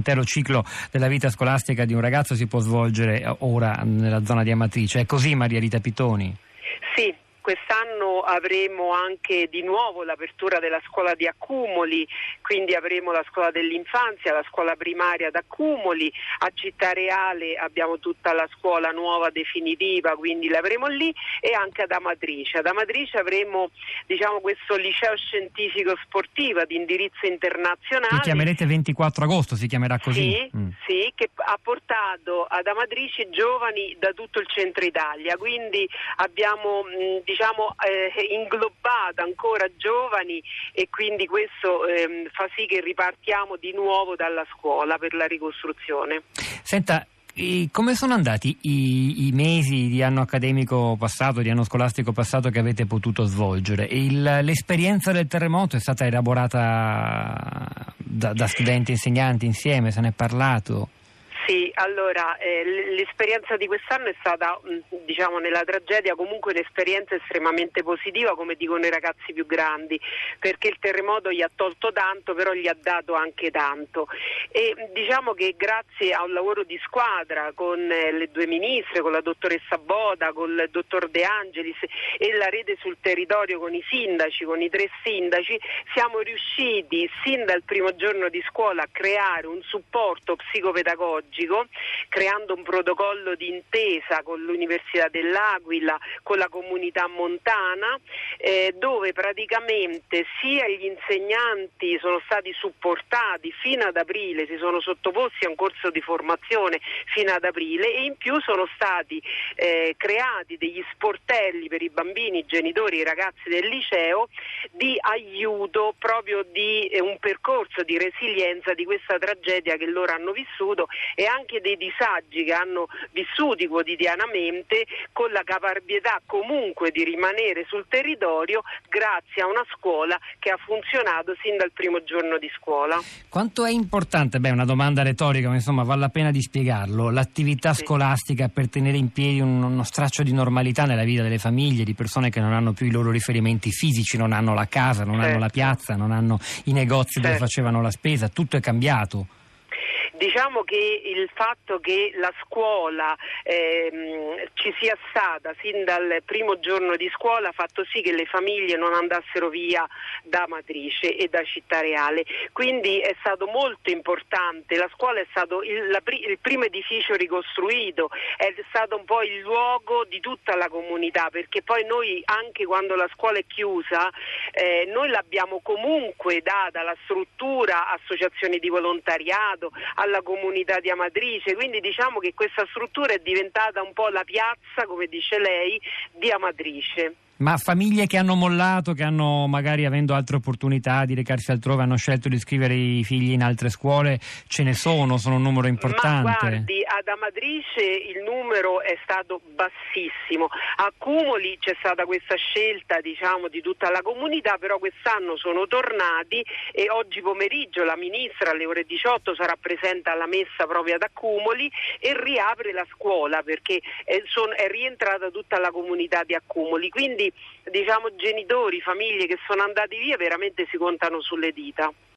L'intero ciclo della vita scolastica di un ragazzo si può svolgere ora nella zona di Amatrice. È così Maria Rita Pitoni? Sì, Quest'anno avremo anche di nuovo l'apertura della scuola di Accumoli, quindi avremo la scuola dell'infanzia, la scuola primaria ad Accumoli, a Città Reale abbiamo tutta la scuola nuova definitiva, quindi l'avremo lì e anche ad Amatrice. Ad Amatrice avremo diciamo, questo liceo scientifico sportivo di indirizzo internazionale. Lo chiamerete 24 agosto, si chiamerà così? Sì, mm. sì, che ha portato ad Amatrice giovani da tutto il centro Italia, quindi abbiamo diciamo, eh, inglobata ancora giovani e quindi questo ehm, fa sì che ripartiamo di nuovo dalla scuola per la ricostruzione. Senta, come sono andati i, i, mesi di anno accademico passato, di anno scolastico passato che avete potuto svolgere? Il, l'esperienza del terremoto è stata elaborata da, da studenti e insegnanti insieme, se ne è parlato? Sì, allora eh, l'esperienza di quest'anno è stata, mm, diciamo, nella tragedia comunque un'esperienza estremamente positiva, come dicono i ragazzi più grandi, perché il terremoto gli ha tolto tanto, però gli ha dato anche tanto. E diciamo che grazie a un lavoro di squadra con eh, le due ministre, con la dottoressa Boda, con il dottor De Angelis e la rete sul territorio con i sindaci, con i tre sindaci, siamo riusciti sin dal primo giorno di scuola a creare un supporto psicopedagogico strategico, creando un protocollo di intesa con l'Università dell'Aquila, con la comunità montana, eh, dove praticamente sia gli insegnanti sono stati supportati fino ad aprile, si sono sottoposti a un corso di formazione fino ad aprile e in più sono stati eh, creati degli sportelli per i bambini, i genitori, i ragazzi del liceo di aiuto proprio di eh, un percorso di resilienza di questa tragedia che loro hanno vissuto e anche dei disagi che hanno vissuti quotidianamente con la caparbietà comunque di rimanere sul territorio grazie a una scuola che ha funzionato sin dal primo giorno di scuola. Quanto è importante, beh una domanda retorica ma insomma vale la pena di spiegarlo, l'attività sì. scolastica per tenere in piedi un, uno straccio di normalità nella vita delle famiglie, di persone che non hanno più i loro riferimenti fisici, non hanno la casa, non certo. hanno la piazza, non hanno i negozi certo. dove facevano la spesa, tutto è cambiato. Diciamo che il fatto che la scuola ehm, ci sia stata sin dal primo giorno di scuola ha fatto sì che le famiglie non andassero via da Matrice e da Città Reale. Quindi è stato molto importante, la scuola è stato il, la, il primo edificio ricostruito, è stato un po' il luogo di tutta la comunità, perché poi noi anche quando la scuola è chiusa, eh, noi l'abbiamo comunque data la struttura, associazioni di volontariato, alla comunità di Amatrice, quindi diciamo che questa struttura è diventata un po' la piazza, come dice lei, di Amatrice. Ma famiglie che hanno mollato, che hanno magari avendo altre opportunità di recarsi altrove, hanno scelto di iscrivere i figli in altre scuole, ce ne sono, sono un numero importante. Ma guardi, ad Amatrice il numero è stato bassissimo. A Cumoli c'è stata questa scelta diciamo, di tutta la comunità, però quest'anno sono tornati e oggi pomeriggio la ministra alle ore 18 sarà presente alla messa proprio ad Accumoli e riapre la scuola perché è, son, è rientrata tutta la comunità di Accumoli. Quindi diciamo, genitori, famiglie che sono andati via veramente si contano sulle dita.